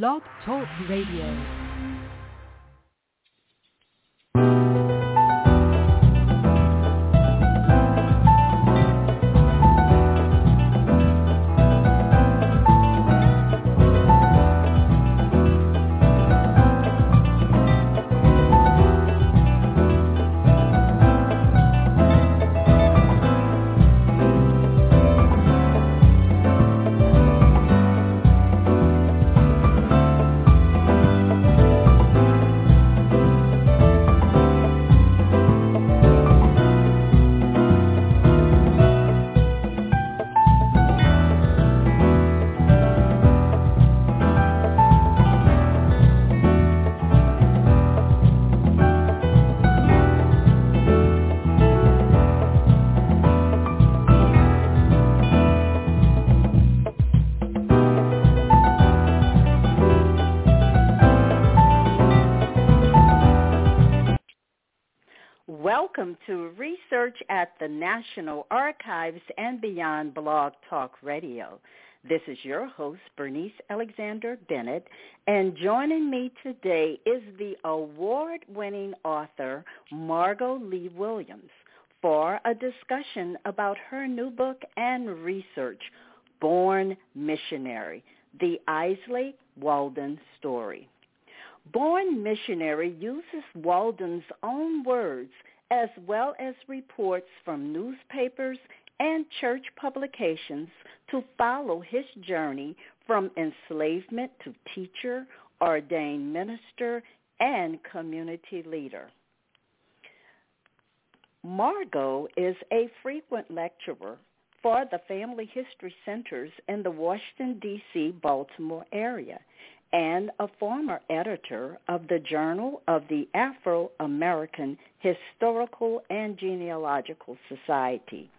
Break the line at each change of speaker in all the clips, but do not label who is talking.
Blog Talk Radio.
Welcome to Research at the National Archives and Beyond Blog Talk Radio. This is your host, Bernice Alexander Bennett, and joining me today is the award-winning author, Margo Lee Williams, for a discussion about her new book and research, Born Missionary, the Islay Walden Story. Born Missionary uses Walden's own words as well as reports from newspapers and church publications to follow his journey from enslavement to teacher, ordained minister, and community leader. Margo is a frequent lecturer for the Family History Centers in the Washington, D.C., Baltimore area and a former editor of the Journal of the Afro-American Historical and Genealogical Society.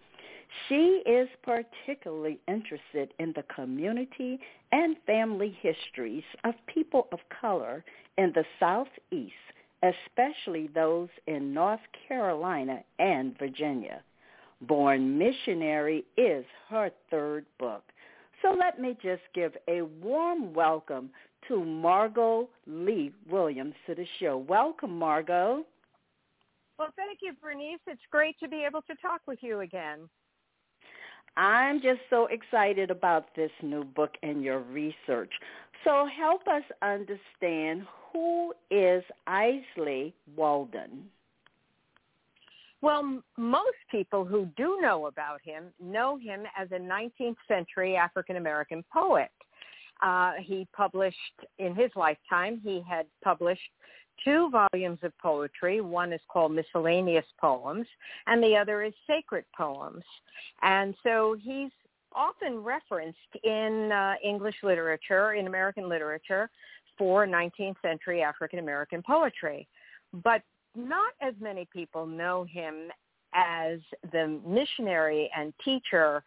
She is particularly interested in the community and family histories of people of color in the Southeast, especially those in North Carolina and Virginia. Born Missionary is her third book. So let me just give a warm welcome to Margo Lee Williams to the show. Welcome, Margo.
Well, thank you, Bernice. It's great to be able to talk with you again.
I'm just so excited about this new book and your research. So help us understand who is Islay Walden?
Well, most people who do know about him know him as a 19th century African American poet. Uh, he published in his lifetime. He had published two volumes of poetry. One is called Miscellaneous Poems, and the other is Sacred Poems. And so he's often referenced in uh, English literature, in American literature, for 19th century African American poetry. But not as many people know him as the missionary and teacher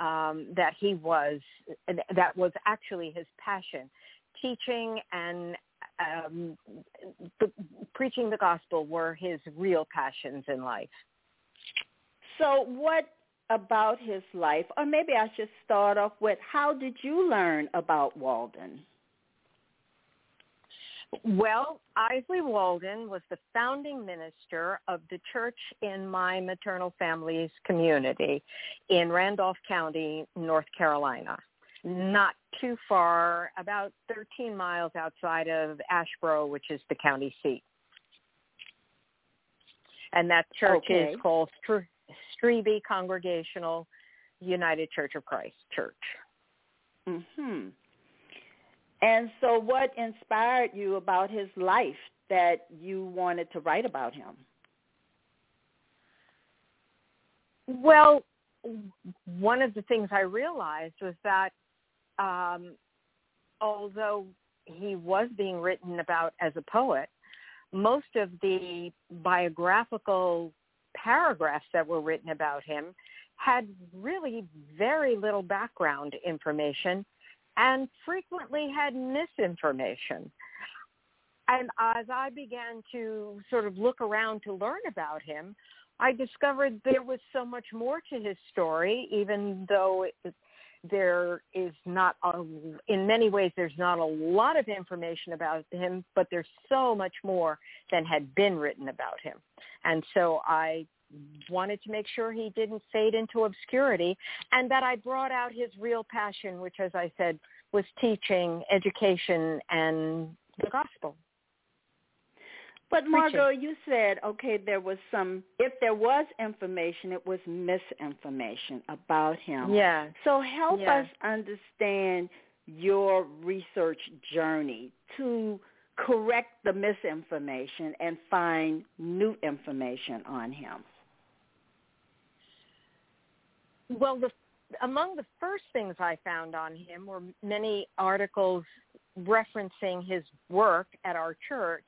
um, that he was, that was actually his passion, teaching and um, the, preaching the gospel were his real passions in life.
So what about his life, or maybe I should start off with, how did you learn about Walden?
Well, Isley Walden was the founding minister of the church in my maternal family's community in Randolph County, North Carolina. Not too far, about 13 miles outside of Asheboro, which is the county seat. And that church
okay.
is called Strieby Congregational United Church of Christ Church.
Mhm. And so what inspired you about his life that you wanted to write about him?
Well, one of the things I realized was that um, although he was being written about as a poet, most of the biographical paragraphs that were written about him had really very little background information and frequently had misinformation. And as I began to sort of look around to learn about him, I discovered there was so much more to his story, even though it, there is not a, in many ways there's not a lot of information about him but there's so much more than had been written about him and so i wanted to make sure he didn't fade into obscurity and that i brought out his real passion which as i said was teaching education and the gospel
but Margo, you said okay, there was some. If there was information, it was misinformation about him.
Yeah.
So help
yeah.
us understand your research journey to correct the misinformation and find new information on him.
Well, the, among the first things I found on him were many articles referencing his work at our church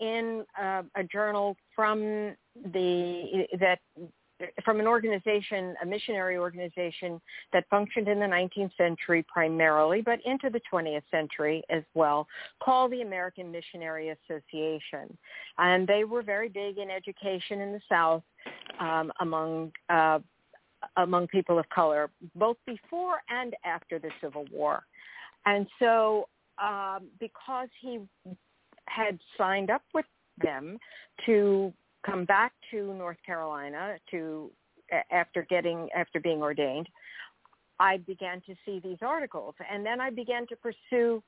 in uh, a journal from the that from an organization, a missionary organization that functioned in the 19th century primarily, but into the 20th century as well, called the American Missionary Association. And they were very big in education in the South um, among uh, among people of color, both before and after the Civil War. And so um, because he had signed up with them to come back to North Carolina to after getting after being ordained, I began to see these articles, and then I began to pursue.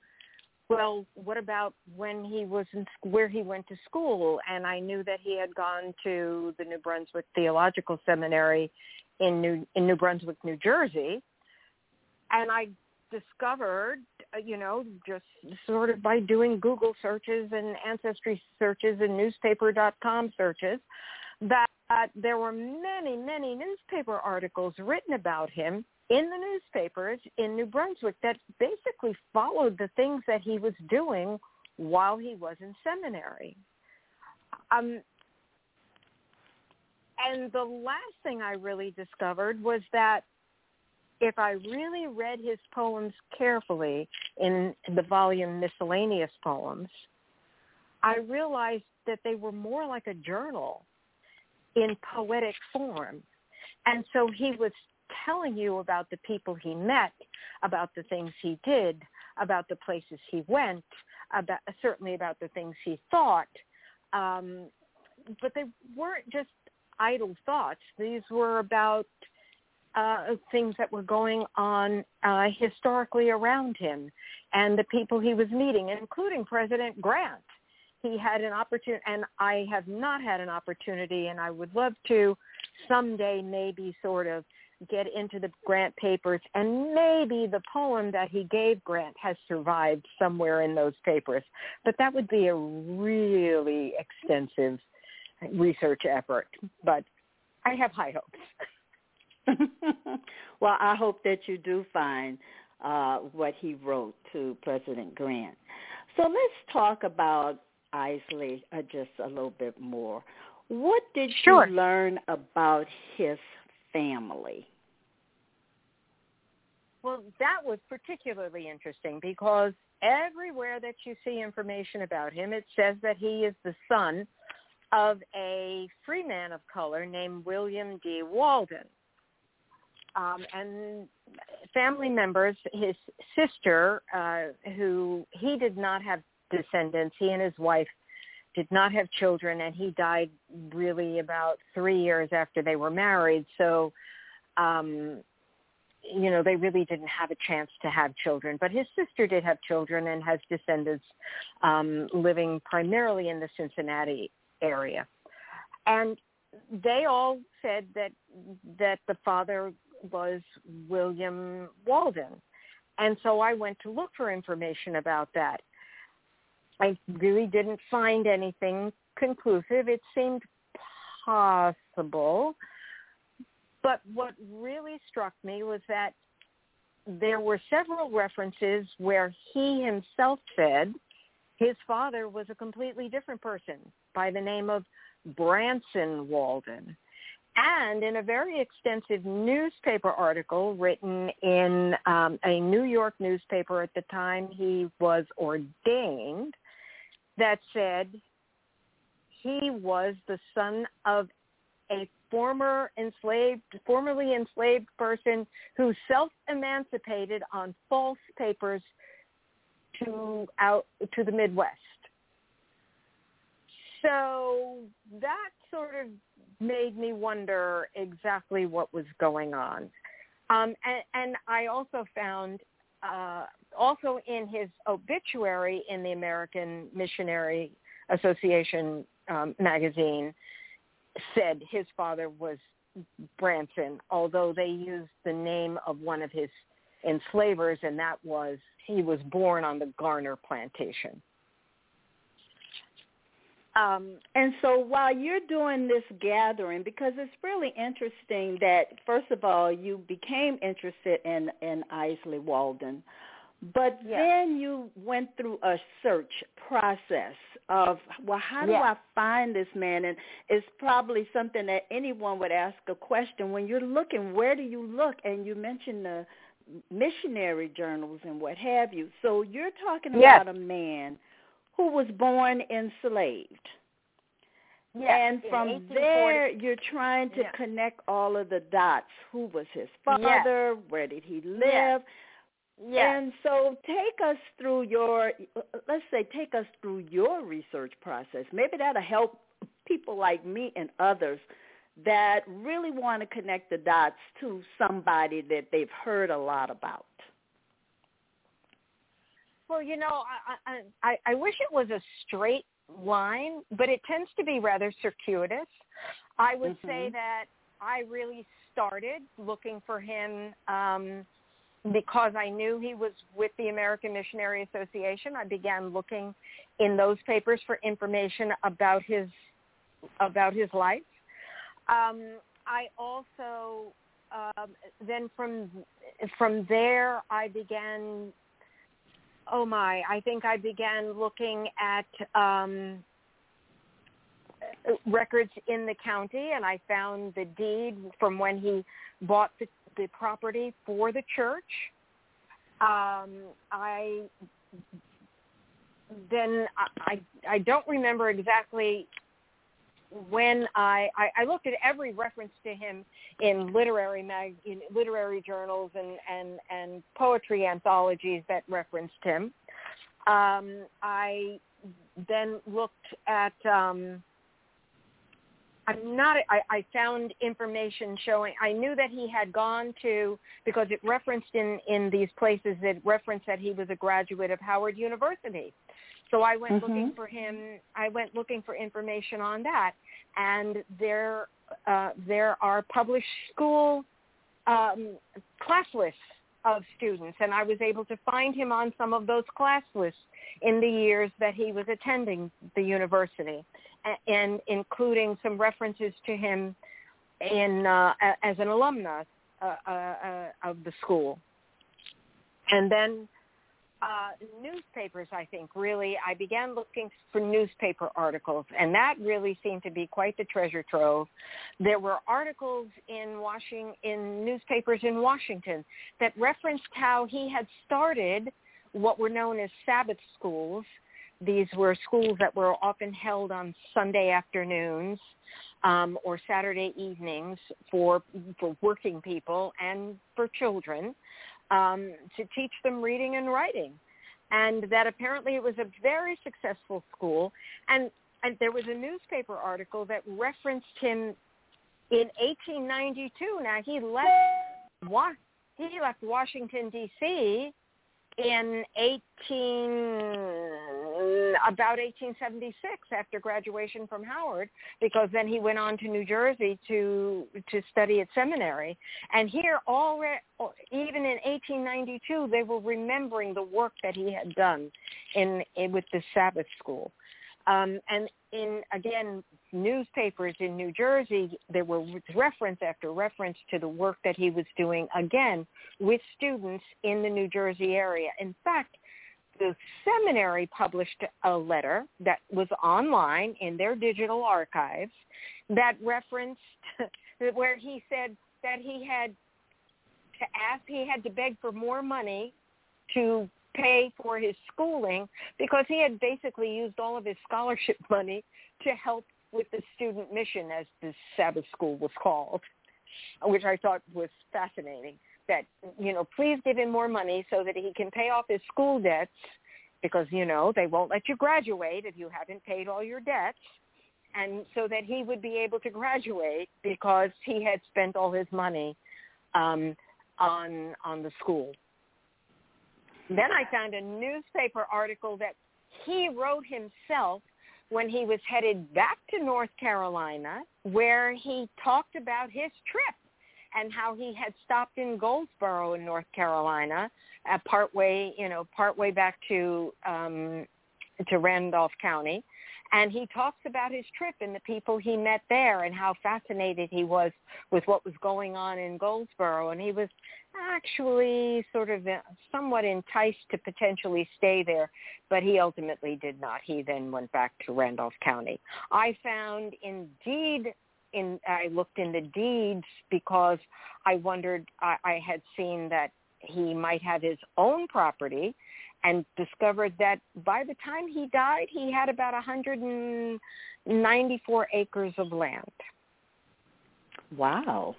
Well, what about when he was in where he went to school? And I knew that he had gone to the New Brunswick Theological Seminary in New in New Brunswick, New Jersey, and I discovered, uh, you know, just sort of by doing Google searches and ancestry searches and newspaper.com searches, that there were many, many newspaper articles written about him in the newspapers in New Brunswick that basically followed the things that he was doing while he was in seminary. Um, and the last thing I really discovered was that if I really read his poems carefully in the volume Miscellaneous Poems, I realized that they were more like a journal in poetic form. And so he was telling you about the people he met, about the things he did, about the places he went, about certainly about the things he thought. Um, but they weren't just idle thoughts. These were about uh, things that were going on uh, historically around him and the people he was meeting, including President Grant. He had an opportunity, and I have not had an opportunity, and I would love to someday maybe sort of get into the Grant papers, and maybe the poem that he gave Grant has survived somewhere in those papers. But that would be a really extensive research effort. But I have high hopes.
well, I hope that you do find uh, what he wrote to President Grant. So let's talk about Islay uh, just a little bit more. What did
sure.
you learn about his family?
Well, that was particularly interesting because everywhere that you see information about him, it says that he is the son of a free man of color named William D. Walden um, and family members, his sister, uh, who he did not have descendants, he and his wife did not have children, and he died really about three years after they were married. So, um, you know, they really didn't have a chance to have children. But his sister did have children and has descendants um, living primarily in the Cincinnati area. And they all said that that the father was William Walden. And so I went to look for information about that. I really didn't find anything conclusive. It seemed possible. But what really struck me was that there were several references where he himself said his father was a completely different person by the name of Branson Walden. And in a very extensive newspaper article written in um, a New York newspaper at the time he was ordained that said he was the son of a former enslaved, formerly enslaved person who self-emancipated on false papers to out to the Midwest. So that sort of made me wonder exactly what was going on. Um, and, and I also found, uh, also in his obituary in the American Missionary Association um, magazine, said his father was Branson, although they used the name of one of his enslavers, and that was he was born on the Garner plantation.
Um, and so while you're doing this gathering, because it's really interesting that first of all you became interested in in Islay Walden, but
yes.
then you went through a search process of well, how do
yes.
I find this man? And it's probably something that anyone would ask a question when you're looking. Where do you look? And you mentioned the missionary journals and what have you. So you're talking
yes.
about a man who was born enslaved.
Yes,
and from there, you're trying to
yes.
connect all of the dots. Who was his father? Where did he live?
Yes.
And so take us through your, let's say, take us through your research process. Maybe that'll help people like me and others that really want to connect the dots to somebody that they've heard a lot about.
Well, you know, I, I I wish it was a straight line, but it tends to be rather circuitous. I would
mm-hmm.
say that I really started looking for him um, because I knew he was with the American Missionary Association. I began looking in those papers for information about his about his life. Um, I also um, then from from there I began oh my, I think I began looking at um, records in the county, and I found the deed from when he bought the, the property for the church. Um, I then I, I I don't remember exactly when I, I I looked at every reference to him in literary mag in literary journals and and and poetry anthologies that referenced him. Um, I then looked at. Um, I'm not. I, I found information showing. I knew that he had gone to because it referenced in in these places that referenced that he was a graduate of Howard University. So I went
mm-hmm.
looking for him. I went looking for information on that, and there uh, there are published school um, class lists of students, and I was able to find him on some of those class lists in the years that he was attending the university, and including some references to him in uh, as an alumna uh, uh, uh, of the school. And then uh, newspapers, I think, really, I began looking for newspaper articles, and that really seemed to be quite the treasure trove. There were articles in Washington, in newspapers in Washington that referenced how he had started what were known as Sabbath schools. These were schools that were often held on Sunday afternoons um, or Saturday evenings for for working people and for children um, to teach them reading and writing. And that apparently it was a very successful school. And, and there was a newspaper article that referenced him in 1892. Now he left, he left Washington, D.C in 18 about 1876 after graduation from Howard because then he went on to New Jersey to to study at seminary and here already even in 1892 they were remembering the work that he had done in, in with the Sabbath school um, and in again newspapers in New Jersey, there were reference after reference to the work that he was doing again with students in the New Jersey area. In fact, the seminary published a letter that was online in their digital archives that referenced where he said that he had to ask, he had to beg for more money to pay for his schooling because he had basically used all of his scholarship money to help with the student mission, as the Sabbath school was called, which I thought was fascinating. That you know, please give him more money so that he can pay off his school debts, because you know they won't let you graduate if you haven't paid all your debts, and so that he would be able to graduate because he had spent all his money um, on on the school. Then I found a newspaper article that he wrote himself when he was headed back to North Carolina, where he talked about his trip and how he had stopped in Goldsboro in North Carolina, uh, partway, you know, partway back to um, to Randolph County, and he talks about his trip and the people he met there and how fascinated he was with what was going on in Goldsboro. And he was actually sort of uh, somewhat enticed to potentially stay there, but he ultimately did not. He then went back to Randolph County. I found indeed in I looked in the deeds because I wondered I, I had seen that he might have his own property and discovered that by the time he died, he had about 194 acres of land.
Wow.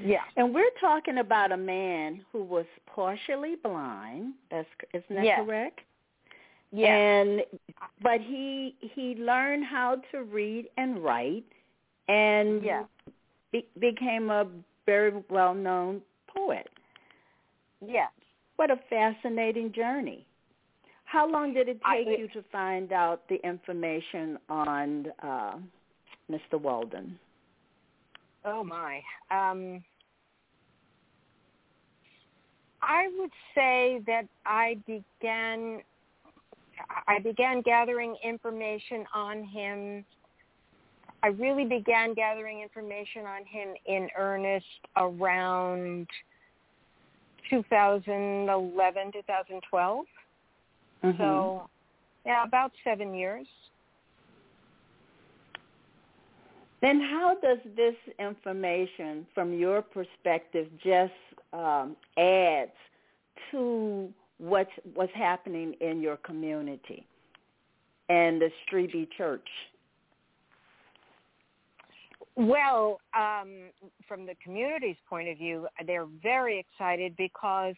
Yeah.
And we're talking about a man who was partially blind. That's isn't that correct?
Yeah.
And but he he learned how to read and write and
yeah.
be, became a very well-known poet.
Yes.
What a fascinating journey. How long did it take
I,
you to find out the information on uh, Mr. Walden?
Oh my. Um, I would say that I began I began gathering information on him. I really began gathering information on him in earnest around 2011, 2012.
Mm-hmm.
So, yeah, about seven years.
Then how does this information, from your perspective, just um, adds to what's what's happening in your community and the Strieby Church?
Well, um, from the community's point of view, they're very excited because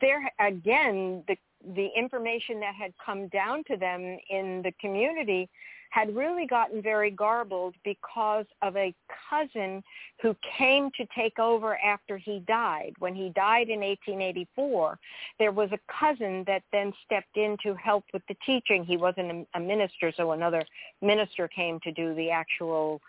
there again the the information that had come down to them in the community had really gotten very garbled because of a cousin who came to take over after he died. When he died in 1884, there was a cousin that then stepped in to help with the teaching. He wasn't a minister, so another minister came to do the actual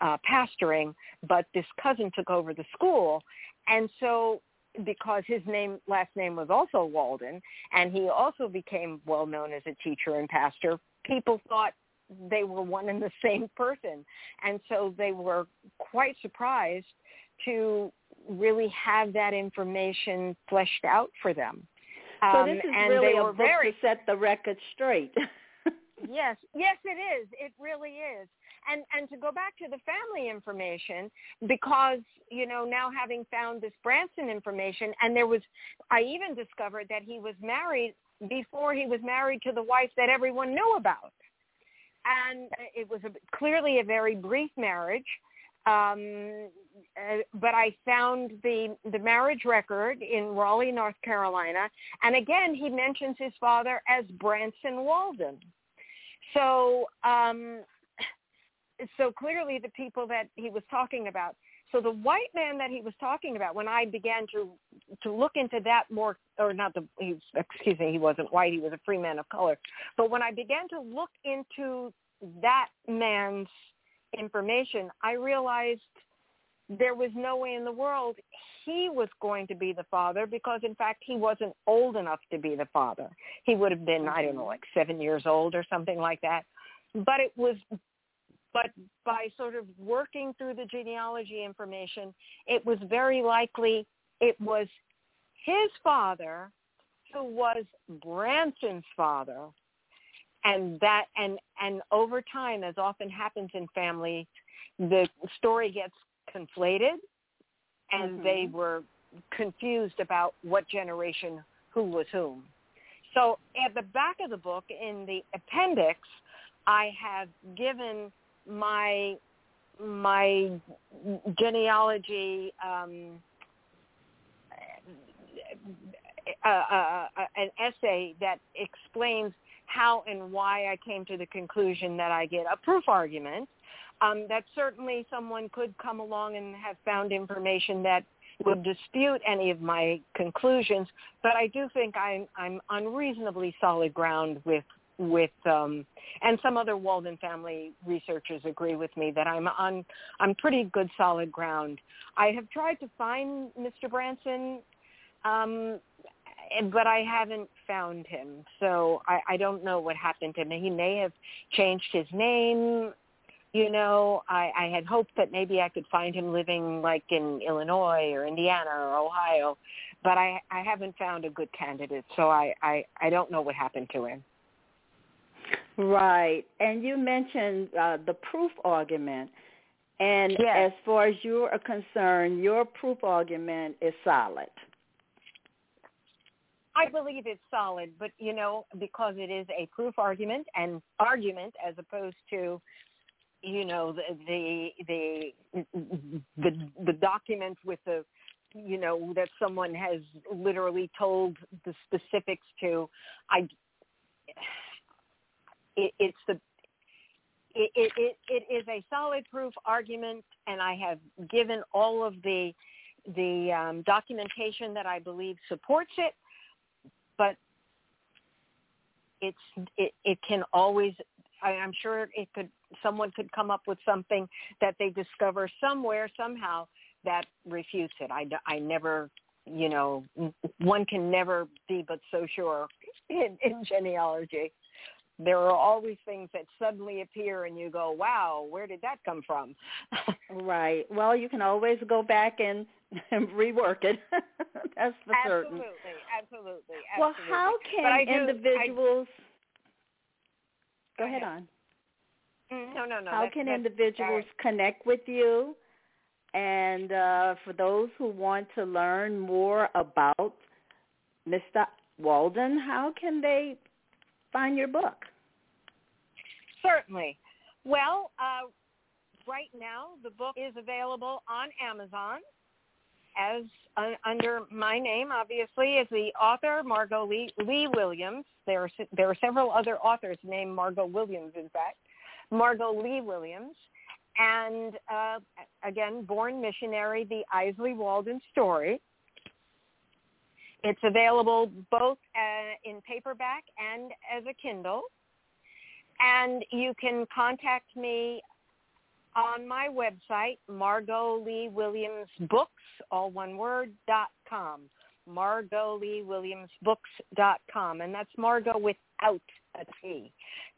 uh, pastoring, but this cousin took over the school. And so because his name last name was also Walden and he also became well known as a teacher and pastor, people thought they were one and the same person. And so they were quite surprised to really have that information fleshed out for them.
So
Um,
this is
and
really
they
a book
very
to set the record straight.
yes, yes, it is. It really is. And and to go back to the family information, because you know now having found this Branson information, and there was, I even discovered that he was married before he was married to the wife that everyone knew about, and it was a, clearly a very brief marriage. Um, uh, but I found the the marriage record in Raleigh, North Carolina, and again he mentions his father as Branson Walden. So, um, so clearly the people that he was talking about. So the white man that he was talking about, when I began to to look into that more, or not the, he, excuse me, he wasn't white, he was a free man of color. But when I began to look into that man's information, I realized there was no way in the world he was going to be the father because in fact he wasn't old enough to be the father. He would have been, I don't know, mm-hmm. like seven years old or something like that. But it was, but by sort of working through the genealogy information, it was very likely it was his father who was Branson's father. And that, and, and over time, as often happens in families, the story gets conflated and
Mhm.
they were confused about what generation who was whom. So at the back of the book in the appendix, I have given my my genealogy um, uh, uh, uh, an essay that explains how and why I came to the conclusion that I get a proof argument. Um, that certainly someone could come along and have found information that would dispute any of my conclusions, but I do think I'm, I'm on reasonably solid ground with with um, and some other Walden family researchers agree with me that I'm on I'm pretty good solid ground. I have tried to find Mr. Branson, um, but I haven't found him, so I, I don't know what happened to him. He may have changed his name. You know, I, I had hoped that maybe I could find him living like in Illinois or Indiana or Ohio, but I, I haven't found a good candidate, so I, I, I don't know what happened to him.
Right. And you mentioned uh, the proof argument. And
yes.
as far as you are concerned, your proof argument is solid.
I believe it's solid, but you know, because it is a proof argument and argument as opposed to, you know, the the the the, the document with the you know that someone has literally told the specifics to i it, it's the it, it, it is a solid proof argument, and I have given all of the the um, documentation that I believe supports it. But it's it, it can always. I, I'm sure it could. Someone could come up with something that they discover somewhere somehow that refutes it. I, I never, you know, one can never be but so sure in, in genealogy there are always things that suddenly appear and you go, wow, where did that come from?
right. Well, you can always go back and, and rework it. That's for
absolutely,
certain.
Absolutely, absolutely.
Well, how can
do,
individuals...
I,
go ahead on.
Mm, no, no, no.
How
that's,
can
that's,
individuals connect with you? And uh, for those who want to learn more about Mr. Walden, how can they find your book?
Certainly. Well, uh, right now the book is available on Amazon as uh, under my name, obviously, as the author Margo Lee, Lee Williams. There are there are several other authors named Margo Williams, in fact, Margo Lee Williams, and uh, again, Born Missionary: The Islay Walden Story. It's available both uh, in paperback and as a Kindle. And you can contact me on my website, Margo Lee Williams Books, all one word, dot com. Margo Lee Williams Books dot com. And that's Margo without a T.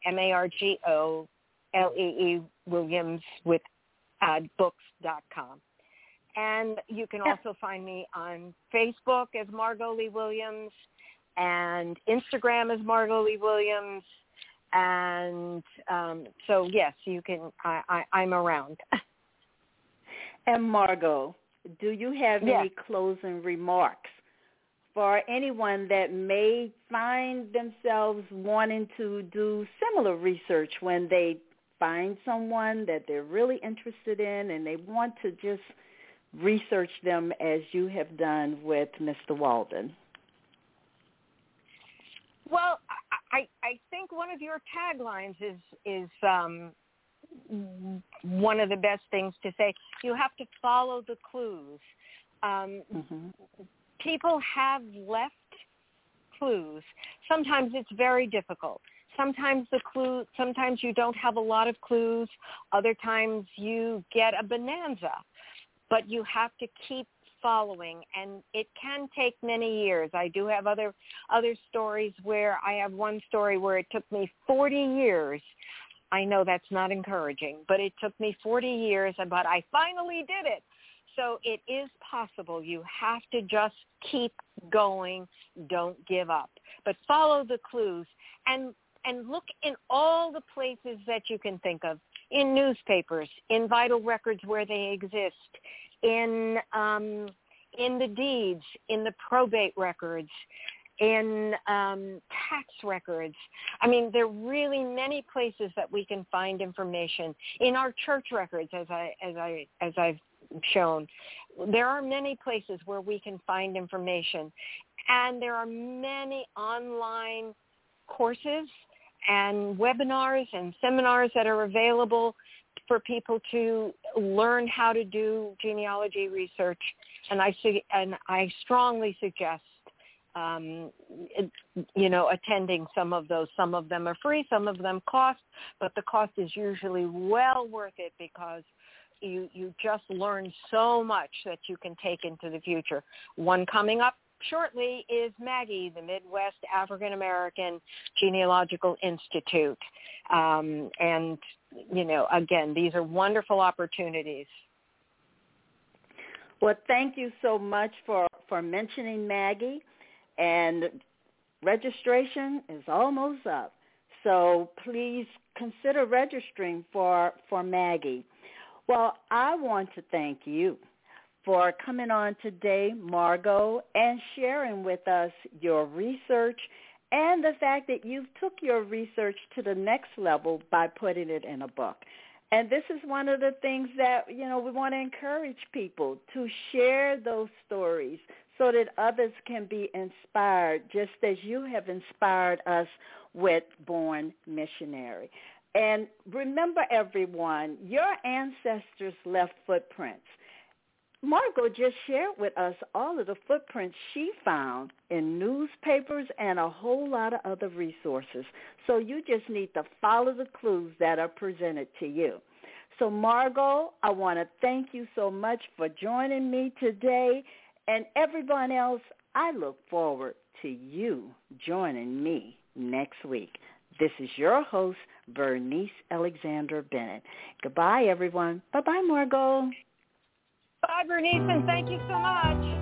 M-A-R-G-O L-E-E Williams with uh, books dot com. And you can also find me on Facebook as Margo Lee Williams and Instagram as Margo Lee Williams. And um, so, yes, you can. I, I, I'm around.
and Margo, do you have
yes.
any closing remarks for anyone that may find themselves wanting to do similar research when they find someone that they're really interested in and they want to just – research them as you have done with Mr. Walden?
Well, I, I think one of your taglines is is um, one of the best things to say. You have to follow the clues. Um,
mm-hmm.
People have left clues. Sometimes it's very difficult. Sometimes the clue. Sometimes you don't have a lot of clues. Other times you get a bonanza but you have to keep following and it can take many years. I do have other other stories where I have one story where it took me 40 years. I know that's not encouraging, but it took me 40 years but I finally did it. So it is possible. You have to just keep going. Don't give up. But follow the clues and and look in all the places that you can think of in newspapers, in vital records where they exist, in um, in the deeds, in the probate records, in um, tax records. I mean, there are really many places that we can find information in our church records, as I as I as I've shown. There are many places where we can find information, and there are many online courses and webinars and seminars that are available for people to learn how to do genealogy research, and I see, and I strongly suggest um, you know, attending some of those. Some of them are free, some of them cost, but the cost is usually well worth it because you you just learn so much that you can take into the future. One coming up shortly is MAAGI, the Midwest African American Genealogical Institute, um, and you know, again, these are wonderful opportunities.
Well, thank you so much for for mentioning MAAGI and registration is almost up. So please consider registering for, for MAAGI. Well, I want to thank you for coming on today, Margo, and sharing with us your research and the fact that you took your research to the next level by putting it in a book. And this is one of the things that, you know, we want to encourage people to share those stories so that others can be inspired just as you have inspired us with Born Missionary. And remember, everyone, your ancestors left footprints. Margo just shared with us all of the footprints she found in newspapers and a whole lot of other resources. So you just need to follow the clues that are presented to you. So Margo, I want to thank you so much for joining me today. And everyone else, I look forward to you joining me next week. This is your host, Bernice Alexander Bennett. Goodbye, everyone. Bye-bye, Margo.
Bye, Bernice, and thank you so much.